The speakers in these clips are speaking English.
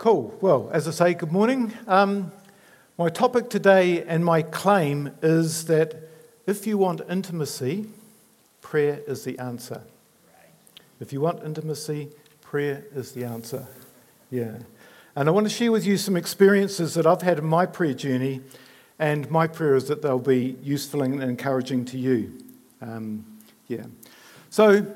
Cool. Well, as I say, good morning. Um, my topic today and my claim is that if you want intimacy, prayer is the answer. If you want intimacy, prayer is the answer. Yeah. And I want to share with you some experiences that I've had in my prayer journey, and my prayer is that they'll be useful and encouraging to you. Um, yeah. So,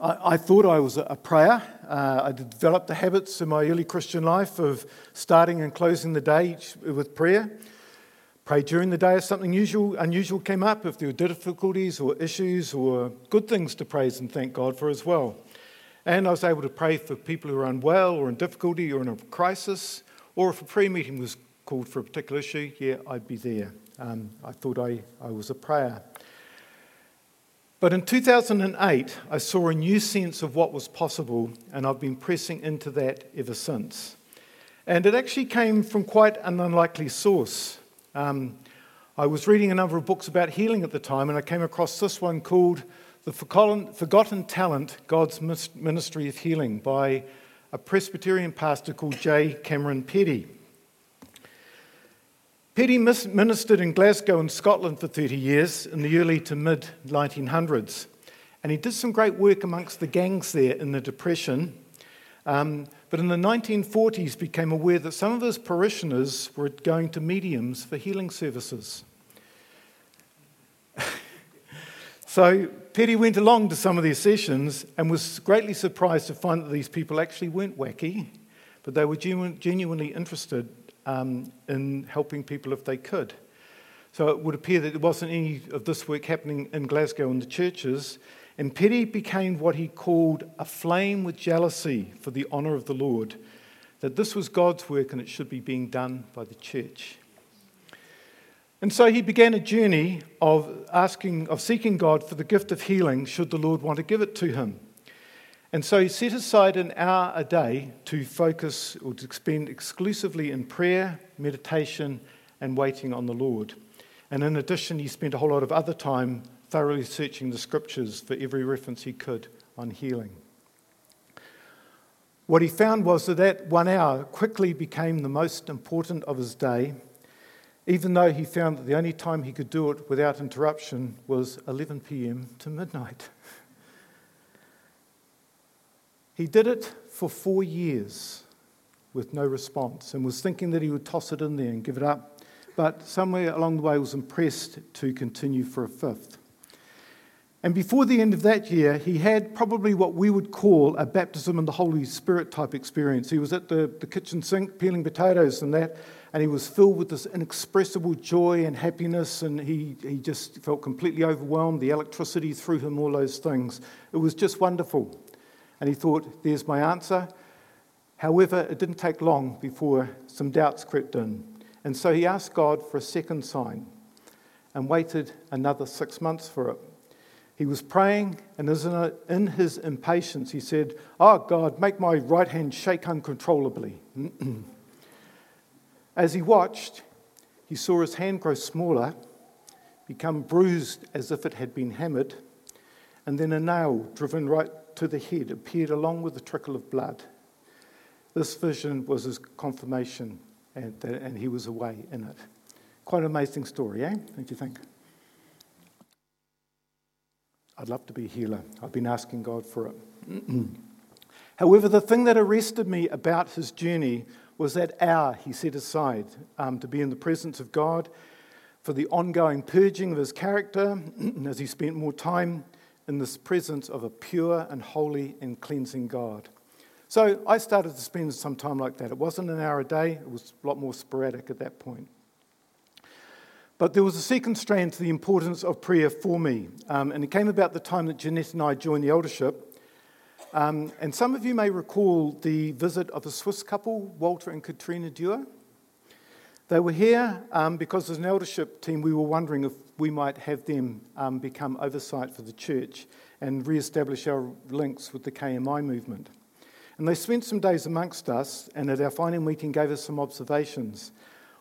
I, thought I was a prayer. Uh, I developed the habits in my early Christian life of starting and closing the day with prayer. Pray during the day if something usual, unusual came up, if there were difficulties or issues or good things to praise and thank God for as well. And I was able to pray for people who are unwell or in difficulty or in a crisis, or if a prayer meeting was called for a particular issue, yeah, I'd be there. Um, I thought I, I was a prayer. But in 2008, I saw a new sense of what was possible, and I've been pressing into that ever since. And it actually came from quite an unlikely source. Um, I was reading a number of books about healing at the time, and I came across this one called The Forgotten Talent God's Ministry of Healing by a Presbyterian pastor called J. Cameron Peddie. Peddie ministered in Glasgow in Scotland for 30 years in the early to mid 1900s. And he did some great work amongst the gangs there in the Depression. Um, but in the 1940s became aware that some of his parishioners were going to mediums for healing services. so Peddie went along to some of these sessions and was greatly surprised to find that these people actually weren't wacky, but they were genuinely interested um, in helping people if they could. So it would appear that there wasn't any of this work happening in Glasgow in the churches. And Peddie became what he called a flame with jealousy for the honour of the Lord, that this was God's work and it should be being done by the church. And so he began a journey of asking, of seeking God for the gift of healing, should the Lord want to give it to him. And so he set aside an hour a day to focus or to spend exclusively in prayer, meditation, and waiting on the Lord. And in addition, he spent a whole lot of other time thoroughly searching the scriptures for every reference he could on healing. What he found was that that one hour quickly became the most important of his day, even though he found that the only time he could do it without interruption was 11 p.m. to midnight. He did it for four years with no response and was thinking that he would toss it in there and give it up. But somewhere along the way was impressed to continue for a fifth. And before the end of that year, he had probably what we would call a baptism in the Holy Spirit type experience. He was at the, the kitchen sink peeling potatoes and that, and he was filled with this inexpressible joy and happiness, and he, he just felt completely overwhelmed. The electricity through him, all those things. It was just wonderful. And he thought, there's my answer. However, it didn't take long before some doubts crept in. And so he asked God for a second sign and waited another six months for it. He was praying, and in his impatience, he said, Oh, God, make my right hand shake uncontrollably. As he watched, he saw his hand grow smaller, become bruised as if it had been hammered, and then a nail driven right to the head appeared along with a trickle of blood. This vision was his confirmation, and, and he was away in it. Quite an amazing story, eh? Don't you think? I'd love to be a healer. I've been asking God for it. However, the thing that arrested me about his journey was that hour he set aside um, to be in the presence of God for the ongoing purging of his character as he spent more time in this presence of a pure and holy and cleansing God. So I started to spend some time like that. It wasn't an hour a day, it was a lot more sporadic at that point. But there was a second strand to the importance of prayer for me, um, and it came about the time that Jeanette and I joined the eldership. Um, and some of you may recall the visit of a Swiss couple, Walter and Katrina Dewar. They were here um, because, as an eldership team, we were wondering if we might have them um, become oversight for the church and re establish our links with the KMI movement. And they spent some days amongst us and at our final meeting gave us some observations,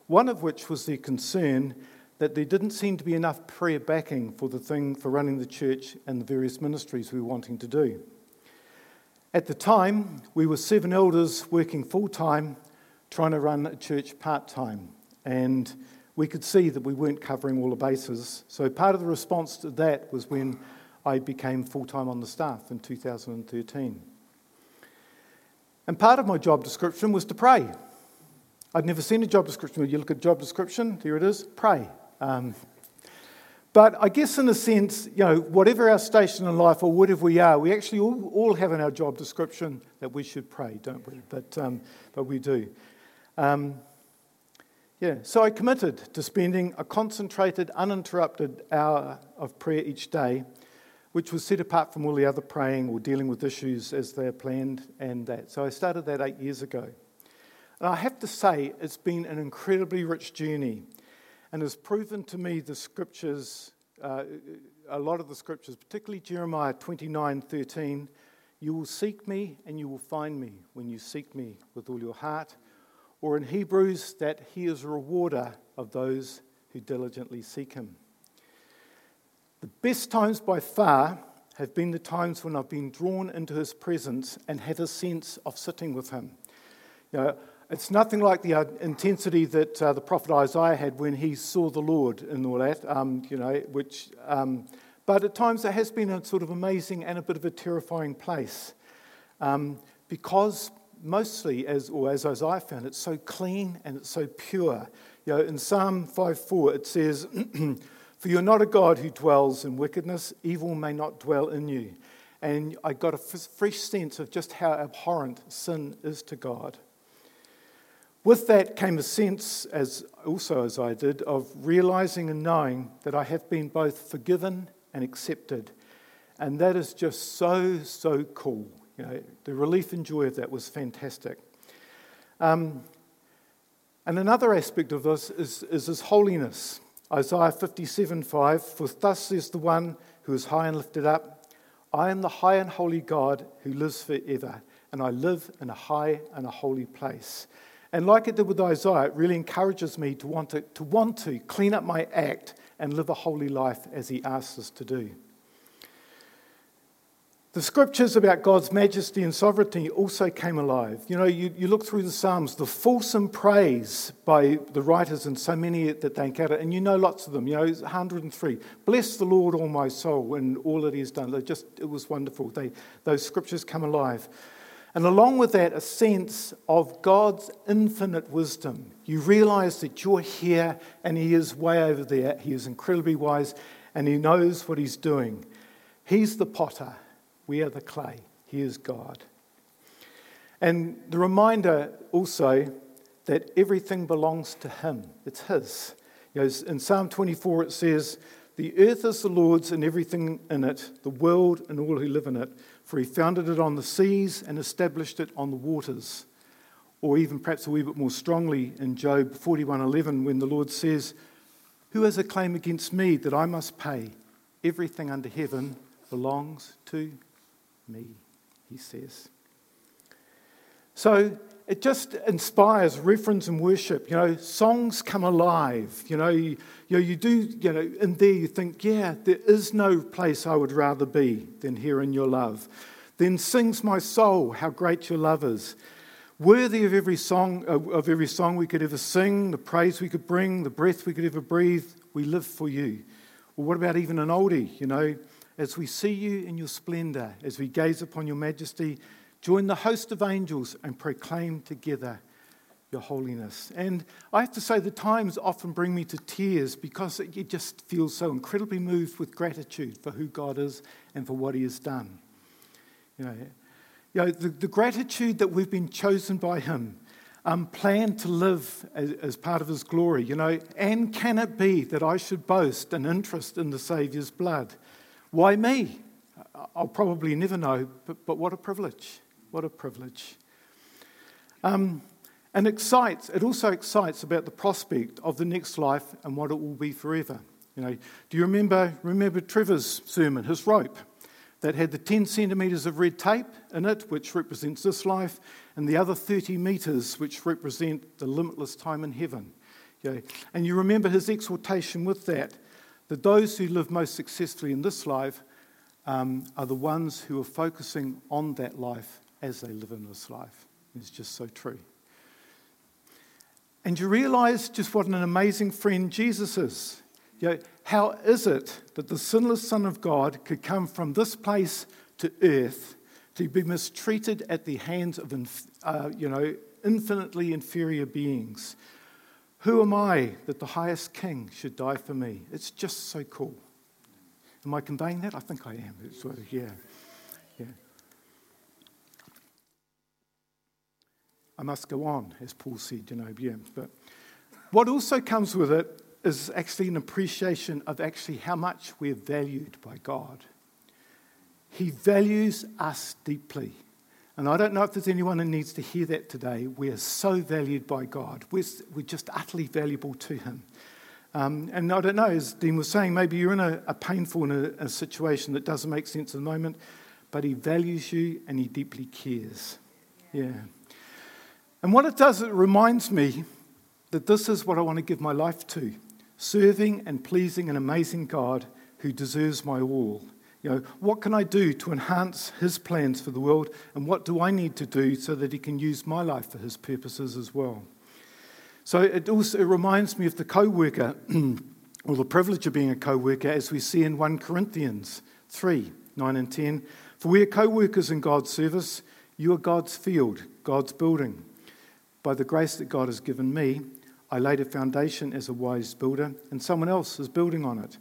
one of which was their concern that there didn't seem to be enough prayer backing for the thing for running the church and the various ministries we were wanting to do. At the time, we were seven elders working full time, trying to run a church part time. And we could see that we weren't covering all the bases. So part of the response to that was when I became full time on the staff in 2013. And part of my job description was to pray. I'd never seen a job description where you look at job description, here it is, pray. Um, but I guess, in a sense, you know, whatever our station in life or whatever we are, we actually all, all have in our job description that we should pray, don't we? But, um, but we do. Um, yeah, so I committed to spending a concentrated, uninterrupted hour of prayer each day, which was set apart from all the other praying or dealing with issues as they're planned and that. So I started that eight years ago. And I have to say, it's been an incredibly rich journey and has proven to me the scriptures, uh, a lot of the scriptures, particularly Jeremiah 29 13. You will seek me and you will find me when you seek me with all your heart. Or in Hebrews, that he is a rewarder of those who diligently seek him. The best times by far have been the times when I've been drawn into his presence and had a sense of sitting with him. You know, it's nothing like the uh, intensity that uh, the prophet Isaiah had when he saw the Lord and all that, um, you know, which, um, but at times it has been a sort of amazing and a bit of a terrifying place. Um, because mostly, as, or as Isaiah found, it's so clean and it's so pure. You know, in Psalm 5.4 it says, For you're not a God who dwells in wickedness, evil may not dwell in you. And I got a fresh sense of just how abhorrent sin is to God. With that came a sense, as also as I did, of realizing and knowing that I have been both forgiven and accepted. And that is just so, so cool. You know, the relief and joy of that was fantastic. Um, and another aspect of this is, is his holiness. Isaiah 57 5 For thus says the one who is high and lifted up, I am the high and holy God who lives forever, and I live in a high and a holy place. And like it did with Isaiah, it really encourages me to want to, to want to clean up my act and live a holy life as he asks us to do. The scriptures about God's majesty and sovereignty also came alive. You know, you, you look through the Psalms, the fulsome praise by the writers, and so many that they encounter, and you know lots of them. You know, 103. Bless the Lord, all my soul, and all that He has done. They just, it was wonderful. They, those scriptures come alive. And along with that, a sense of God's infinite wisdom. You realize that you're here and He is way over there. He is incredibly wise and He knows what He's doing. He's the potter, we are the clay. He is God. And the reminder also that everything belongs to Him, it's His. You know, in Psalm 24, it says, The earth is the Lord's and everything in it, the world and all who live in it for he founded it on the seas and established it on the waters. Or even perhaps a wee bit more strongly in Job 41:11 when the Lord says, "Who has a claim against me that I must pay? Everything under heaven belongs to me," he says. So it just inspires reverence and worship. You know, songs come alive. You know, you, you, know, you do, you know, in there you think, yeah, there is no place I would rather be than here in your love. Then sings my soul, how great your love is. Worthy of every song, of every song we could ever sing, the praise we could bring, the breath we could ever breathe, we live for you. Well, what about even an oldie? You know, as we see you in your splendor, as we gaze upon your majesty, Join the host of angels and proclaim together your holiness. And I have to say, the times often bring me to tears because you just feel so incredibly moved with gratitude for who God is and for what He has done. You know, you know the, the gratitude that we've been chosen by Him, um, planned to live as, as part of His glory. You know, and can it be that I should boast an interest in the Saviour's blood? Why me? I'll probably never know, but, but what a privilege. What a privilege. Um, and excites, it also excites about the prospect of the next life and what it will be forever. You know, do you remember, remember Trevor's sermon, his rope, that had the 10 centimetres of red tape in it, which represents this life, and the other 30 metres, which represent the limitless time in heaven? Know, and you remember his exhortation with that, that those who live most successfully in this life um, are the ones who are focusing on that life as they live in this life. It's just so true. And you realize just what an amazing friend Jesus is. You know, how is it that the sinless Son of God could come from this place to earth to be mistreated at the hands of uh, you know, infinitely inferior beings? Who am I that the highest king should die for me? It's just so cool. Am I conveying that? I think I am. It's sort of, yeah. Yeah. I must go on, as Paul said, you know, yeah. But what also comes with it is actually an appreciation of actually how much we're valued by God. He values us deeply. And I don't know if there's anyone who needs to hear that today. We are so valued by God. We're, we're just utterly valuable to Him. Um, and I don't know, as Dean was saying, maybe you're in a, a painful in a, a situation that doesn't make sense at the moment, but He values you and He deeply cares. Yeah. And what it does, it reminds me that this is what I want to give my life to serving and pleasing an amazing God who deserves my all. You know, what can I do to enhance his plans for the world, and what do I need to do so that he can use my life for his purposes as well? So it also it reminds me of the co worker, or the privilege of being a co worker, as we see in 1 Corinthians 3 9 and 10. For we are co workers in God's service. You are God's field, God's building. By the grace that God has given me, I laid a foundation as a wise builder, and someone else is building on it.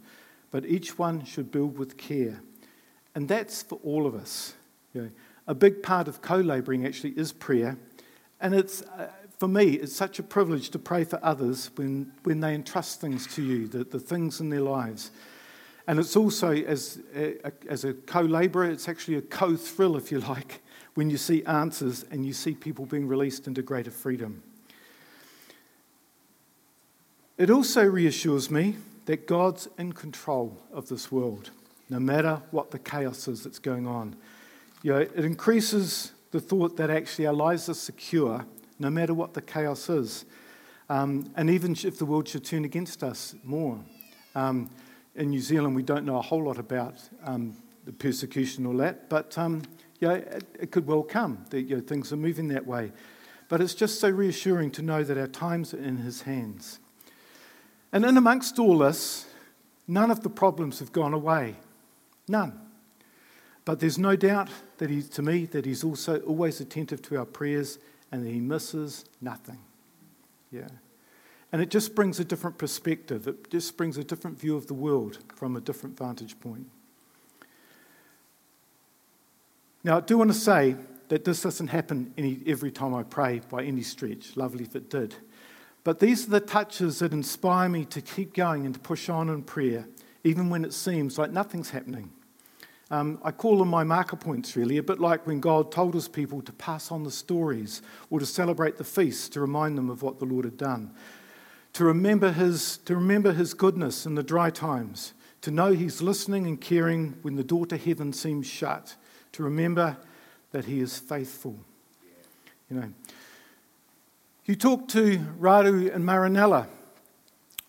But each one should build with care. And that's for all of us. You know, a big part of co laboring actually is prayer. And it's, uh, for me, it's such a privilege to pray for others when, when they entrust things to you, the, the things in their lives. And it's also, as a, as a co laborer, it's actually a co thrill, if you like, when you see answers and you see people being released into greater freedom. It also reassures me that God's in control of this world no matter what the chaos is that's going on. You know, it increases the thought that actually our lives are secure no matter what the chaos is. Um, and even if the world should turn against us more. Um, in New Zealand, we don't know a whole lot about um, the persecution or that, but um, you know, it, it, could well come that you know, things are moving that way. But it's just so reassuring to know that our times are in His hands. And in amongst all this, none of the problems have gone away. None. But there's no doubt that he, to me, that he's also always attentive to our prayers and that he misses nothing. Yeah. And it just brings a different perspective. It just brings a different view of the world from a different vantage point. Now, I do want to say that this doesn't happen any, every time I pray by any stretch. Lovely if it did. But these are the touches that inspire me to keep going and to push on in prayer, even when it seems like nothing's happening. Um, I call them my marker points, really, a bit like when God told his people to pass on the stories or to celebrate the feast to remind them of what the Lord had done. To remember his, to remember his goodness in the dry times, to know he's listening and caring when the door to heaven seems shut, to remember that he is faithful. You know, you talk to Radu and Marinella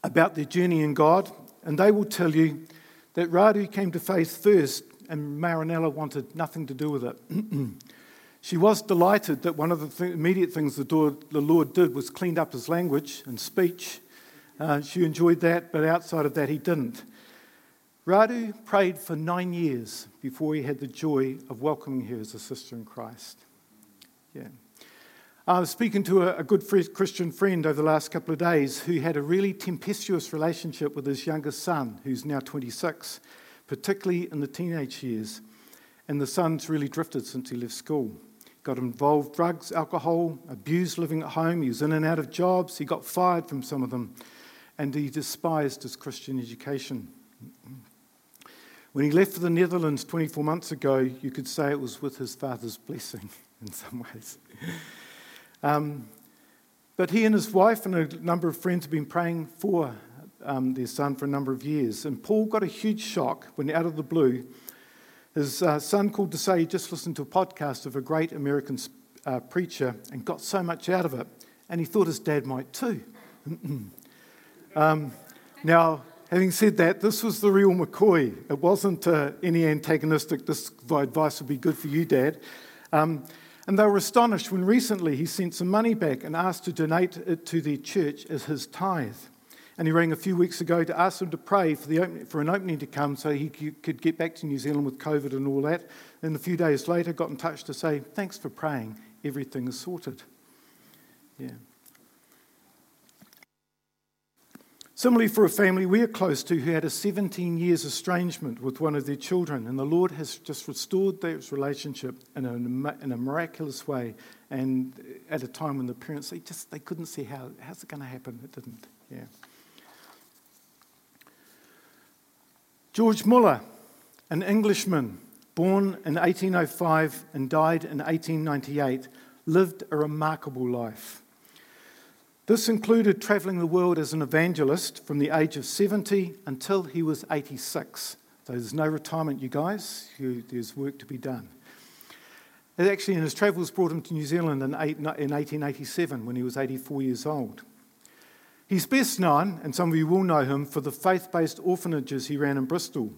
about their journey in God, and they will tell you that Radu came to faith first and Marinella wanted nothing to do with it. she was delighted that one of the th- immediate things the, door, the, Lord did was cleaned up his language and speech. Uh, she enjoyed that, but outside of that, he didn't. Radu prayed for nine years before he had the joy of welcoming her as a sister in Christ. Yeah. I was speaking to a, good Christian friend over the last couple of days who had a really tempestuous relationship with his youngest son, who's now 26 particularly in the teenage years. And the son's really drifted since he left school. Got involved drugs, alcohol, abused living at home. He was in and out of jobs. He got fired from some of them. And he despised his Christian education. When he left for the Netherlands 24 months ago, you could say it was with his father's blessing in some ways. Um, but he and his wife and a number of friends have been praying for um, their son for a number of years. And Paul got a huge shock when, out of the blue, his uh, son called to say he just listened to a podcast of a great American uh, preacher and got so much out of it. And he thought his dad might too. um, now, having said that, this was the real McCoy. It wasn't uh, any antagonistic, this advice would be good for you, Dad. Um, and they were astonished when recently he sent some money back and asked to donate it to their church as his tithe. And he rang a few weeks ago to ask them to pray for, the opening, for an opening to come so he could get back to New Zealand with COVID and all that. And a few days later, got in touch to say, Thanks for praying. Everything is sorted. Yeah. Similarly, for a family we are close to who had a 17 years estrangement with one of their children, and the Lord has just restored that relationship in a, in a miraculous way. And at a time when the parents they just they couldn't see how how's it going to happen. It didn't. Yeah. George Muller, an Englishman born in 1805 and died in 1898, lived a remarkable life. This included travelling the world as an evangelist from the age of 70 until he was 86. So there's no retirement, you guys. there's work to be done. It actually, in his travels, brought him to New Zealand in, eight, in 1887 when he was 84 years old. He's best known, and some of you will know him, for the faith based orphanages he ran in Bristol,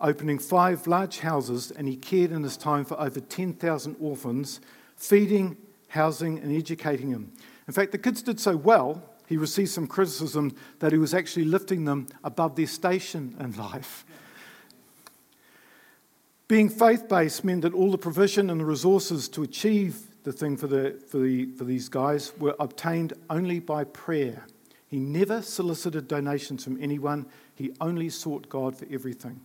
opening five large houses, and he cared in his time for over 10,000 orphans, feeding, housing, and educating them. In fact, the kids did so well, he received some criticism that he was actually lifting them above their station in life. Being faith based meant that all the provision and the resources to achieve the thing for, the, for, the, for these guys were obtained only by prayer. He never solicited donations from anyone, he only sought God for everything.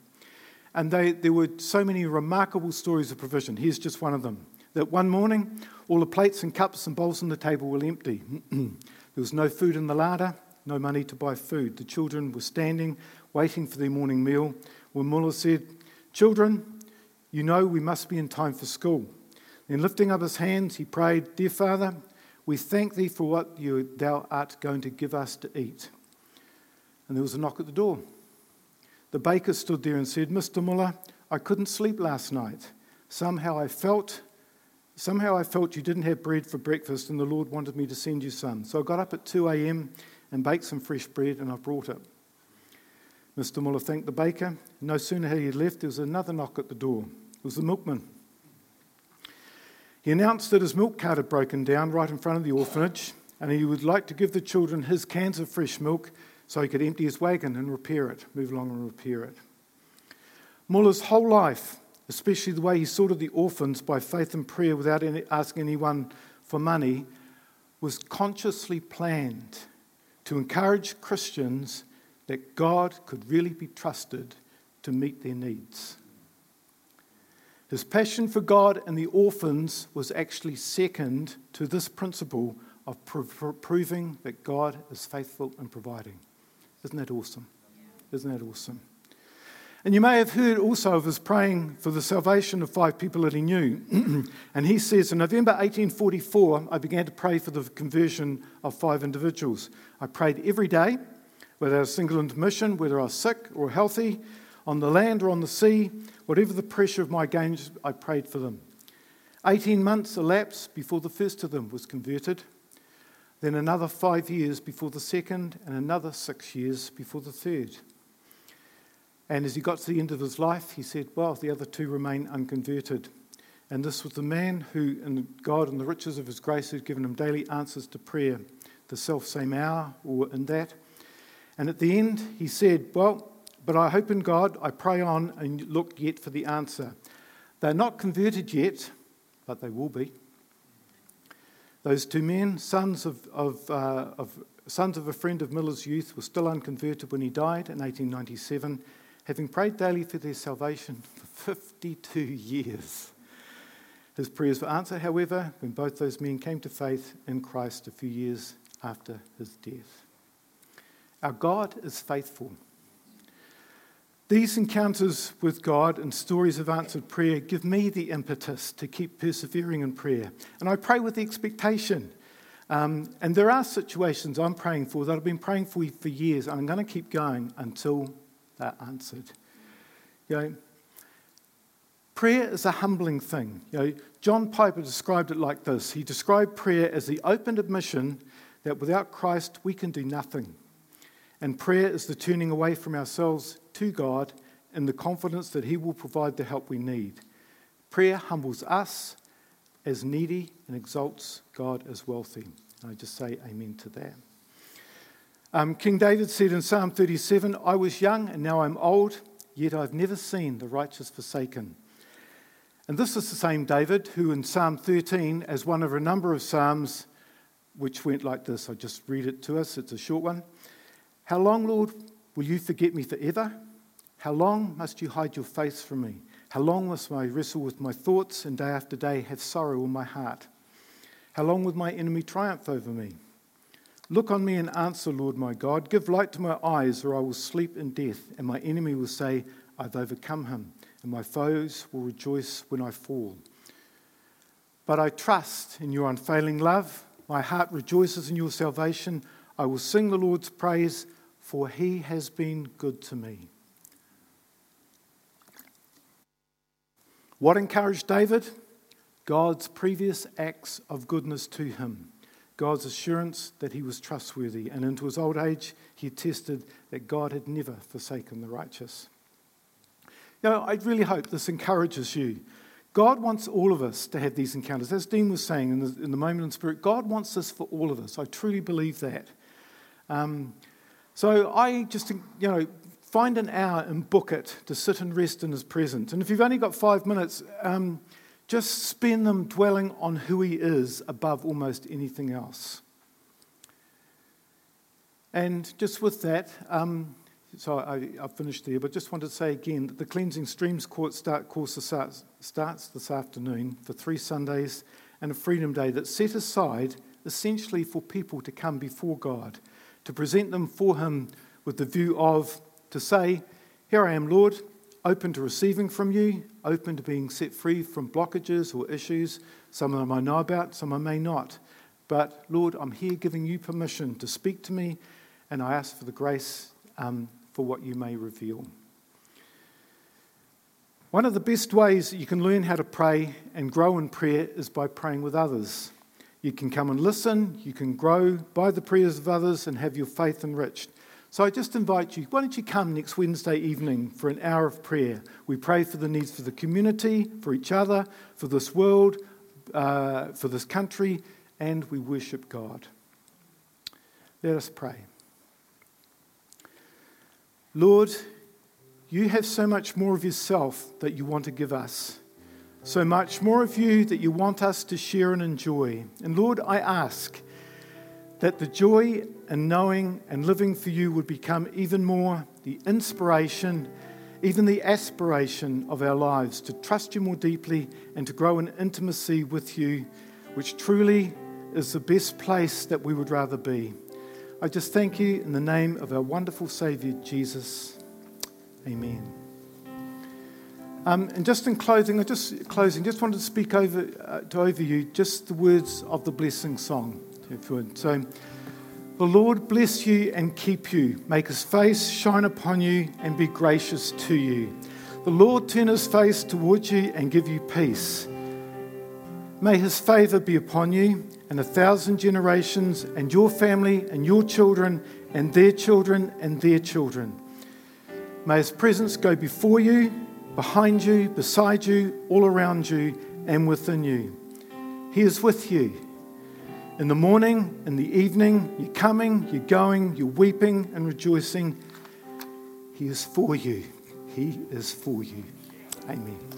And they, there were so many remarkable stories of provision. Here's just one of them that one morning, all the plates and cups and bowls on the table were empty. there was no food in the larder, no money to buy food. The children were standing, waiting for their morning meal, when Muller said, Children, you know we must be in time for school. Then, lifting up his hands, he prayed, Dear Father, we thank thee for what you, thou art going to give us to eat. And there was a knock at the door. The baker stood there and said, Mr. Muller, I couldn't sleep last night. Somehow I felt Somehow I felt you didn't have bread for breakfast, and the Lord wanted me to send you some. So I got up at 2 a.m. and baked some fresh bread, and I brought it. Mr. Muller thanked the baker. No sooner had he left, there was another knock at the door. It was the milkman. He announced that his milk cart had broken down right in front of the orphanage, and he would like to give the children his cans of fresh milk so he could empty his wagon and repair it, move along and repair it. Muller's whole life especially the way he sorted the orphans by faith and prayer without any, asking anyone for money, was consciously planned to encourage Christians that God could really be trusted to meet their needs. His passion for God and the orphans was actually second to this principle of proving that God is faithful in providing. Isn't that awesome? Isn't that awesome? And you may have heard also of his praying for the salvation of five people that he knew. and he says, in November 1844, I began to pray for the conversion of five individuals. I prayed every day, whether I was single into mission, whether I was sick or healthy, on the land or on the sea, whatever the pressure of my gains, I prayed for them. 18 months elapsed before the first of them was converted, then another five years before the second, and another six years before the third. And as he got to the end of his life, he said, Well, the other two remain unconverted. And this was the man who, in God and the riches of his grace, had given him daily answers to prayer, the self same hour or in that. And at the end, he said, Well, but I hope in God, I pray on and look yet for the answer. They're not converted yet, but they will be. Those two men, sons of, of, uh, of, sons of a friend of Miller's youth, were still unconverted when he died in 1897 having prayed daily for their salvation for 52 years. His prayers were answered, however, when both those men came to faith in Christ a few years after his death. Our God is faithful. These encounters with God and stories of answered prayer give me the impetus to keep persevering in prayer. And I pray with the expectation. Um, and there are situations I'm praying for that I've been praying for for years, and I'm going to keep going until that answered. You know, prayer is a humbling thing. You know, John Piper described it like this. He described prayer as the open admission that without Christ we can do nothing. And prayer is the turning away from ourselves to God in the confidence that He will provide the help we need. Prayer humbles us as needy and exalts God as wealthy. I just say amen to that. Um, King David said in Psalm 37 I was young and now I'm old, yet I've never seen the righteous forsaken. And this is the same David who, in Psalm 13, as one of a number of Psalms, which went like this, I'll just read it to us, it's a short one. How long, Lord, will you forget me forever? How long must you hide your face from me? How long must I wrestle with my thoughts and day after day have sorrow in my heart? How long will my enemy triumph over me? Look on me and answer, Lord my God. Give light to my eyes, or I will sleep in death, and my enemy will say, I've overcome him, and my foes will rejoice when I fall. But I trust in your unfailing love. My heart rejoices in your salvation. I will sing the Lord's praise, for he has been good to me. What encouraged David? God's previous acts of goodness to him. God's assurance that he was trustworthy, and into his old age, he attested that God had never forsaken the righteous. Know, I really hope this encourages you. God wants all of us to have these encounters. As Dean was saying in the, in the moment in spirit, God wants this for all of us. I truly believe that. Um, so I just, you know, find an hour and book it to sit and rest in his presence. And if you've only got five minutes, um, just spend them dwelling on who He is above almost anything else. And just with that, um, so I, have finished there, but just wanted to say again that the Cleansing Streams course, start, course starts, starts this afternoon for three Sundays and a Freedom Day that's set aside essentially for people to come before God, to present them for Him with the view of to say, Here I am, Lord, open to receiving from you, open to being set free from blockages or issues. Some of them I know about, some I may not. But Lord, I'm here giving you permission to speak to me, and I ask for the grace um, for what you may reveal. One of the best ways you can learn how to pray and grow in prayer is by praying with others. You can come and listen, you can grow by the prayers of others and have your faith enriched. So I just invite you, why don't you come next Wednesday evening for an hour of prayer? We pray for the needs for the community, for each other, for this world, uh, for this country, and we worship God. Let us pray. Lord, you have so much more of yourself that you want to give us, so much more of you that you want us to share and enjoy. And Lord, I ask that the joy and knowing and living for you would become even more the inspiration, even the aspiration of our lives to trust you more deeply and to grow in intimacy with you, which truly is the best place that we would rather be. I just thank you in the name of our wonderful Savior, Jesus. Amen. Um, and just in closing, I just closing, just wanted to speak over uh, to over you just the words of the blessing song. So, the Lord bless you and keep you, make his face shine upon you and be gracious to you. The Lord turn his face towards you and give you peace. May his favor be upon you and a thousand generations, and your family, and your children, and their children, and their children. May his presence go before you, behind you, beside you, all around you, and within you. He is with you in the morning, in the evening, you're coming, you're going, you're weeping and rejoicing. He is for you. He is for you. Amen.